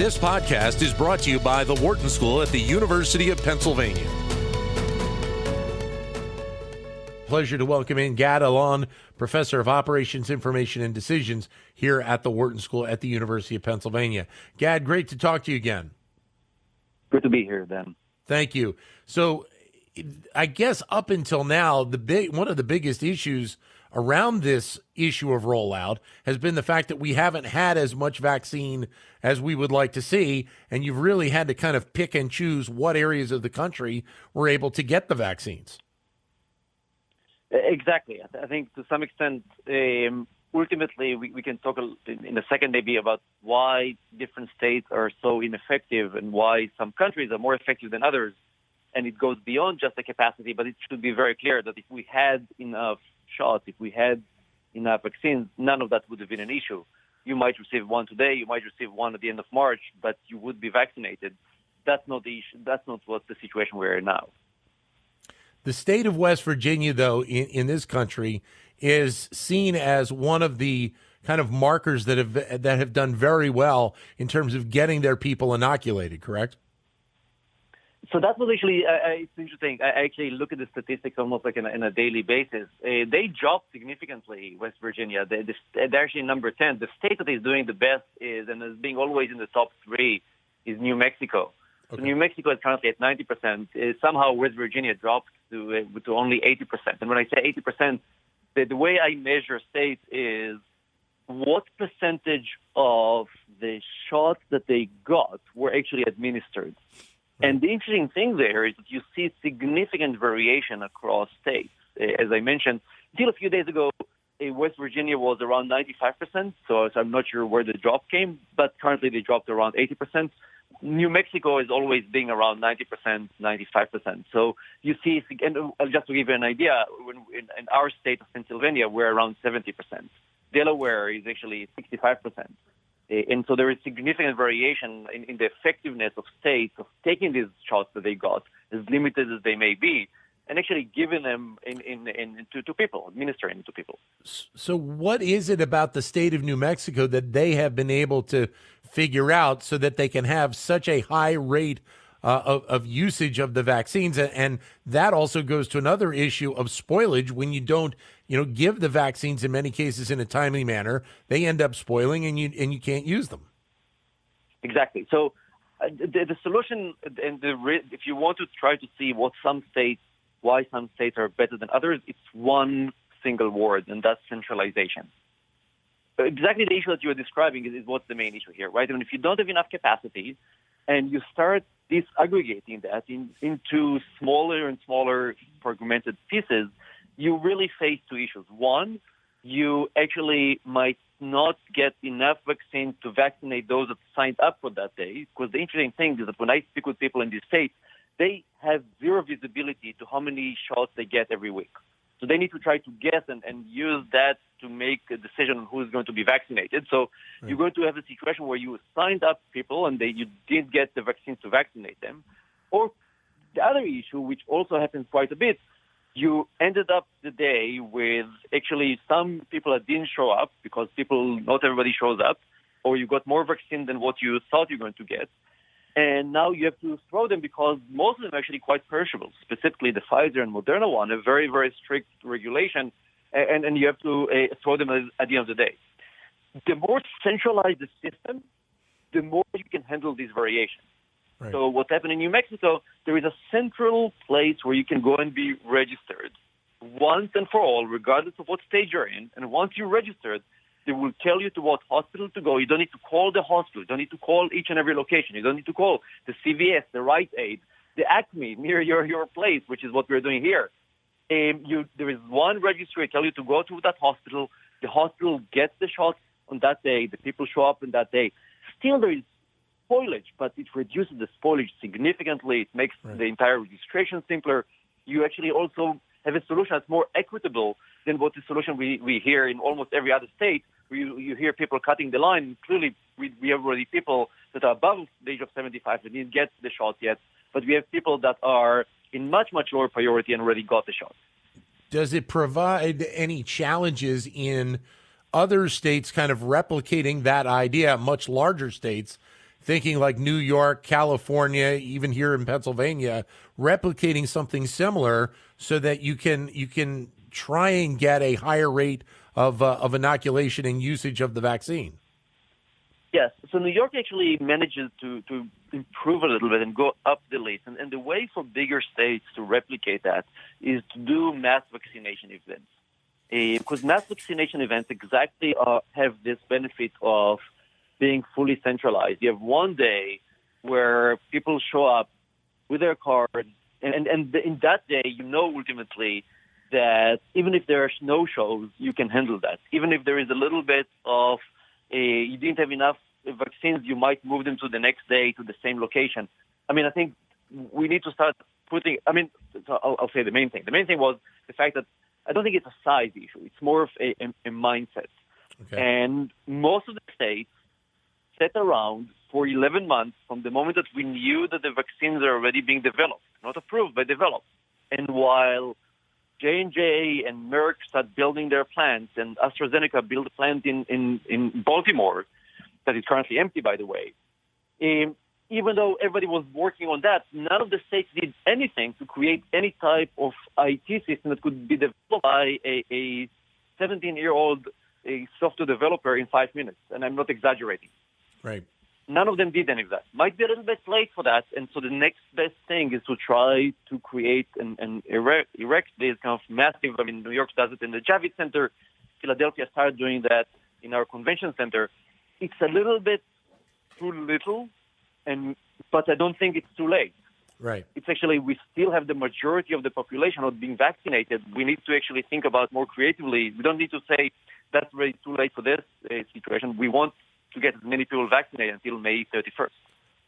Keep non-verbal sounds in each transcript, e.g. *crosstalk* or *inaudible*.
This podcast is brought to you by the Wharton School at the University of Pennsylvania. Pleasure to welcome in Gad Allon, Professor of Operations, Information, and Decisions here at the Wharton School at the University of Pennsylvania. Gad, great to talk to you again. Good to be here, Ben. Thank you. So, I guess up until now, the big one of the biggest issues around this issue of rollout has been the fact that we haven't had as much vaccine as we would like to see. And you've really had to kind of pick and choose what areas of the country were able to get the vaccines. Exactly. I think to some extent, um, ultimately, we, we can talk in a second maybe about why different states are so ineffective and why some countries are more effective than others. And it goes beyond just the capacity, but it should be very clear that if we had enough shots, if we had enough vaccines, none of that would have been an issue. You might receive one today, you might receive one at the end of March, but you would be vaccinated. That's not the issue. That's not what the situation we're in now. The state of West Virginia, though, in, in this country, is seen as one of the kind of markers that have that have done very well in terms of getting their people inoculated. Correct? So that was actually uh, it's interesting. I actually look at the statistics almost like in a, in a daily basis. Uh, they dropped significantly. West Virginia, they, they're actually number ten. The state that is doing the best is and is being always in the top three is New Mexico. Okay. So New Mexico is currently at 90%. Uh, somehow West Virginia dropped to uh, to only 80%. And when I say 80%, the, the way I measure states is what percentage of the shots that they got were actually administered. Mm-hmm. And the interesting thing there is that you see significant variation across states. Eh, as I mentioned, until a few days ago, eh, West Virginia was around 95%, so I'm not sure where the drop came, but currently they dropped around 80%. New Mexico is always being around 90%, 95%. So you see, and uh, just to give you an idea, in, in our state of Pennsylvania, we're around 70%. Delaware is actually 65%. And so there is significant variation in, in the effectiveness of states of taking these shots that they got, as limited as they may be, and actually giving them in, in, in to, to people, administering to people. So, what is it about the state of New Mexico that they have been able to figure out so that they can have such a high rate uh, of, of, usage of the vaccines, and that also goes to another issue of spoilage. When you don't, you know, give the vaccines in many cases in a timely manner, they end up spoiling, and you and you can't use them. Exactly. So, uh, the, the, solution, and the if you want to try to see what some states, why some states are better than others, it's one single word, and that's centralization exactly the issue that you're describing is, is, what's the main issue here, right? I mean, if you don't have enough capacity and you start disaggregating that in, into smaller and smaller fragmented pieces, you really face two issues. One, you actually might not get enough vaccine to vaccinate those that signed up for that day. Because the interesting thing is that when I speak with people in the states, they have zero visibility to how many shots they get every week. So they need to try to guess and, and use that to make a decision on who is going to be vaccinated. So right. you're going to have a situation where you signed up people and they, you didn't get the vaccine to vaccinate them. Or the other issue, which also happens quite a bit, you ended up the day with actually some people that didn't show up because people, not everybody shows up, or you got more vaccine than what you thought you were going to get and now you have to throw them because most of them are actually quite perishable. Specifically, the Pfizer and Moderna one, a very, very strict regulation, and, and you have to uh, throw them at the end of the day. The more centralized the system, the more you can handle these variations. So what happened in New Mexico, there is a central place where you can go and be registered once and for all, regardless of what stage you're in. And once you're registered, they will tell you to what hospital to go. You don't need to call the hospital. You don't need to call each and every location. You don't need to call the CVS, the Rite Aid, the Acme *laughs* near your, your place, which is what we're doing here. Um, you, there is one registry tell you to go to that hospital. The hospital gets the shot on that day. The people show up on that day. Still, there is spoilage, but it reduces the spoilage significantly. It makes right. the entire registration simpler. You actually also have a solution that's more equitable than what the solution we, we hear in almost every other state. Where you, you hear people cutting the line. Clearly, we, we have already people that are above the age of 75 that didn't get the shot yet, but we have people that are in much, much lower priority and already got the shot. Does it provide any challenges in other states kind of replicating that idea, much larger states, thinking like New York, California, even here in Pennsylvania, replicating something similar so that you can you can try and get a higher rate of uh, of inoculation and usage of the vaccine. Yes. So New York actually manages to, to improve a little bit and go up the list. And, and the way for bigger states to replicate that is to do mass vaccination events. Uh, because mass vaccination events exactly uh, have this benefit of being fully centralized. You have one day where people show up with their cards, and, and, and in that day, you know ultimately that even if there are no shows, you can handle that. Even if there is a little bit of a, you didn't have enough vaccines, you might move them to the next day to the same location. I mean, I think we need to start putting. I mean, I'll, I'll say the main thing. The main thing was the fact that I don't think it's a size issue. It's more of a, a, a mindset. Okay. And most of the states sat around for 11 months from the moment that we knew that the vaccines are already being developed, not approved, but developed. And while J&J and Merck start building their plants, and AstraZeneca built a plant in, in, in Baltimore that is currently empty, by the way. Um, even though everybody was working on that, none of the states did anything to create any type of IT system that could be developed by a 17-year-old a software developer in five minutes, and I'm not exaggerating. Right. None of them did any of that. Might be a little bit late for that, and so the next best thing is to try to create and, and erect, erect this kind of massive. I mean, New York does it in the Javits Center. Philadelphia started doing that in our convention center. It's a little bit too little, and but I don't think it's too late. Right. It's actually we still have the majority of the population not being vaccinated. We need to actually think about more creatively. We don't need to say that's really too late for this uh, situation. We want to get as many people vaccinated until May 31st.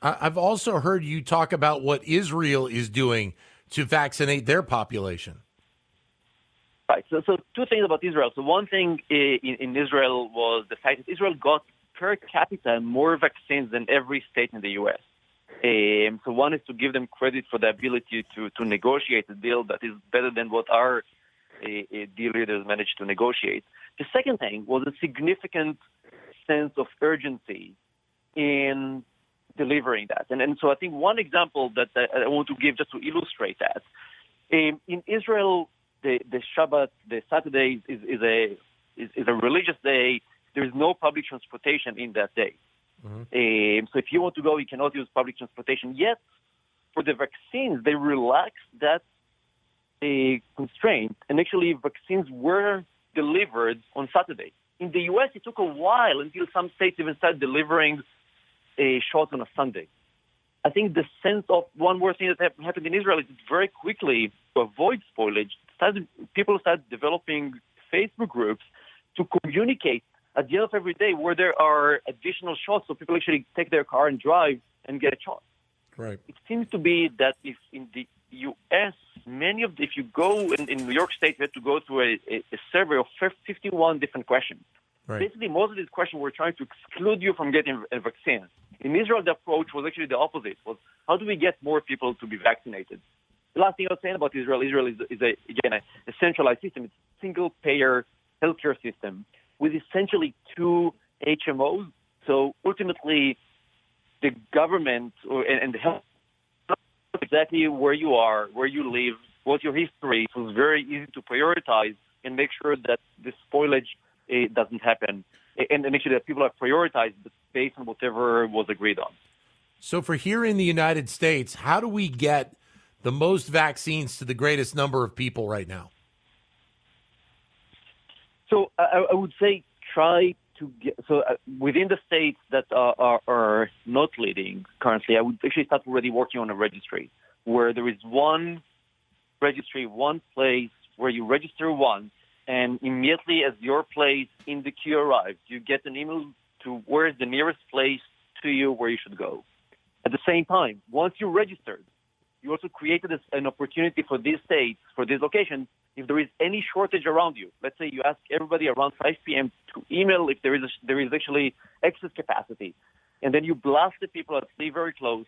I've also heard you talk about what Israel is doing to vaccinate their population. Right. So, so two things about Israel. So one thing in, in Israel was the fact that Israel got per capita more vaccines than every state in the U.S. Um, so one is to give them credit for the ability to, to negotiate a deal that is better than what our uh, deal leaders managed to negotiate. The second thing was a significant sense of urgency in delivering that. And, and so I think one example that I want to give just to illustrate that, um, in Israel, the, the Shabbat, the Saturday is, is a is, is, a religious day. There is no public transportation in that day. Mm-hmm. Um, so if you want to go, you cannot use public transportation. Yet, for the vaccines, they relaxed that uh, constraint, and actually vaccines were delivered on Saturday. In the U.S., it took a while until some states even started delivering a shot on a Sunday. I think the sense of one more thing that happened in Israel is that very quickly to avoid spoilage, started, people started developing Facebook groups to communicate at the end of every day where there are additional shots, so people actually take their car and drive and get a shot. Right. It seems to be that if in the U.S., many of the, if you go in, in New York State, you have to go through a, a, survey of 51 different questions. Right. Basically, most of these questions were trying to exclude you from getting a vaccine. In Israel, the approach was actually the opposite: was how do we get more people to be vaccinated? The last thing I was saying about Israel: Israel is, is a, again a, a centralized system. It's a single-payer healthcare system with essentially two HMOs. So ultimately, the government or, and, and the health exactly where you are, where you live, what's your history. So it's very easy to prioritize and make sure that the spoilage it doesn't happen, and, and sure that people are prioritized based on whatever was agreed on. So, for here in the United States, how do we get the most vaccines to the greatest number of people right now? So, I, I would say try to get so uh, within the states that are, are, are not leading currently. I would actually start already working on a registry where there is one registry, one place where you register once and immediately as your place in the queue arrives, you get an email to where is the nearest place to you where you should go. At the same time, once you registered, you also created an opportunity for these states, for these locations, if there is any shortage around you. Let's say you ask everybody around 5 p.m. to email if there is a, there is actually excess capacity, and then you blast the people that stay very close,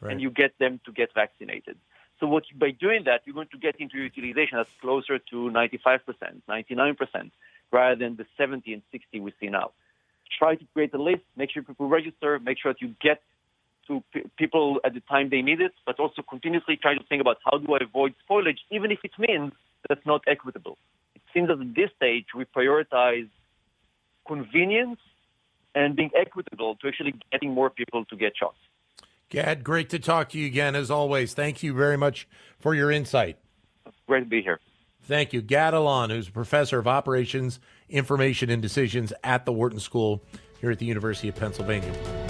right. and you get them to get vaccinated. So what by doing that, you're going to get into utilization that's closer to 95%, 99%, rather than the 70 and 60 we see now. Try to create a list, make sure people register, make sure that you get to p- people at the time they need it, but also continuously trying to think about how do I avoid spoilage, even if it means that's not equitable. It seems that at this stage we prioritize convenience and being equitable to actually getting more people to get shots. Gad, great to talk to you again as always. Thank you very much for your insight. Great to be here. Thank you. Gad Allon, who's a professor of operations, information, and decisions at the Wharton School here at the University of Pennsylvania.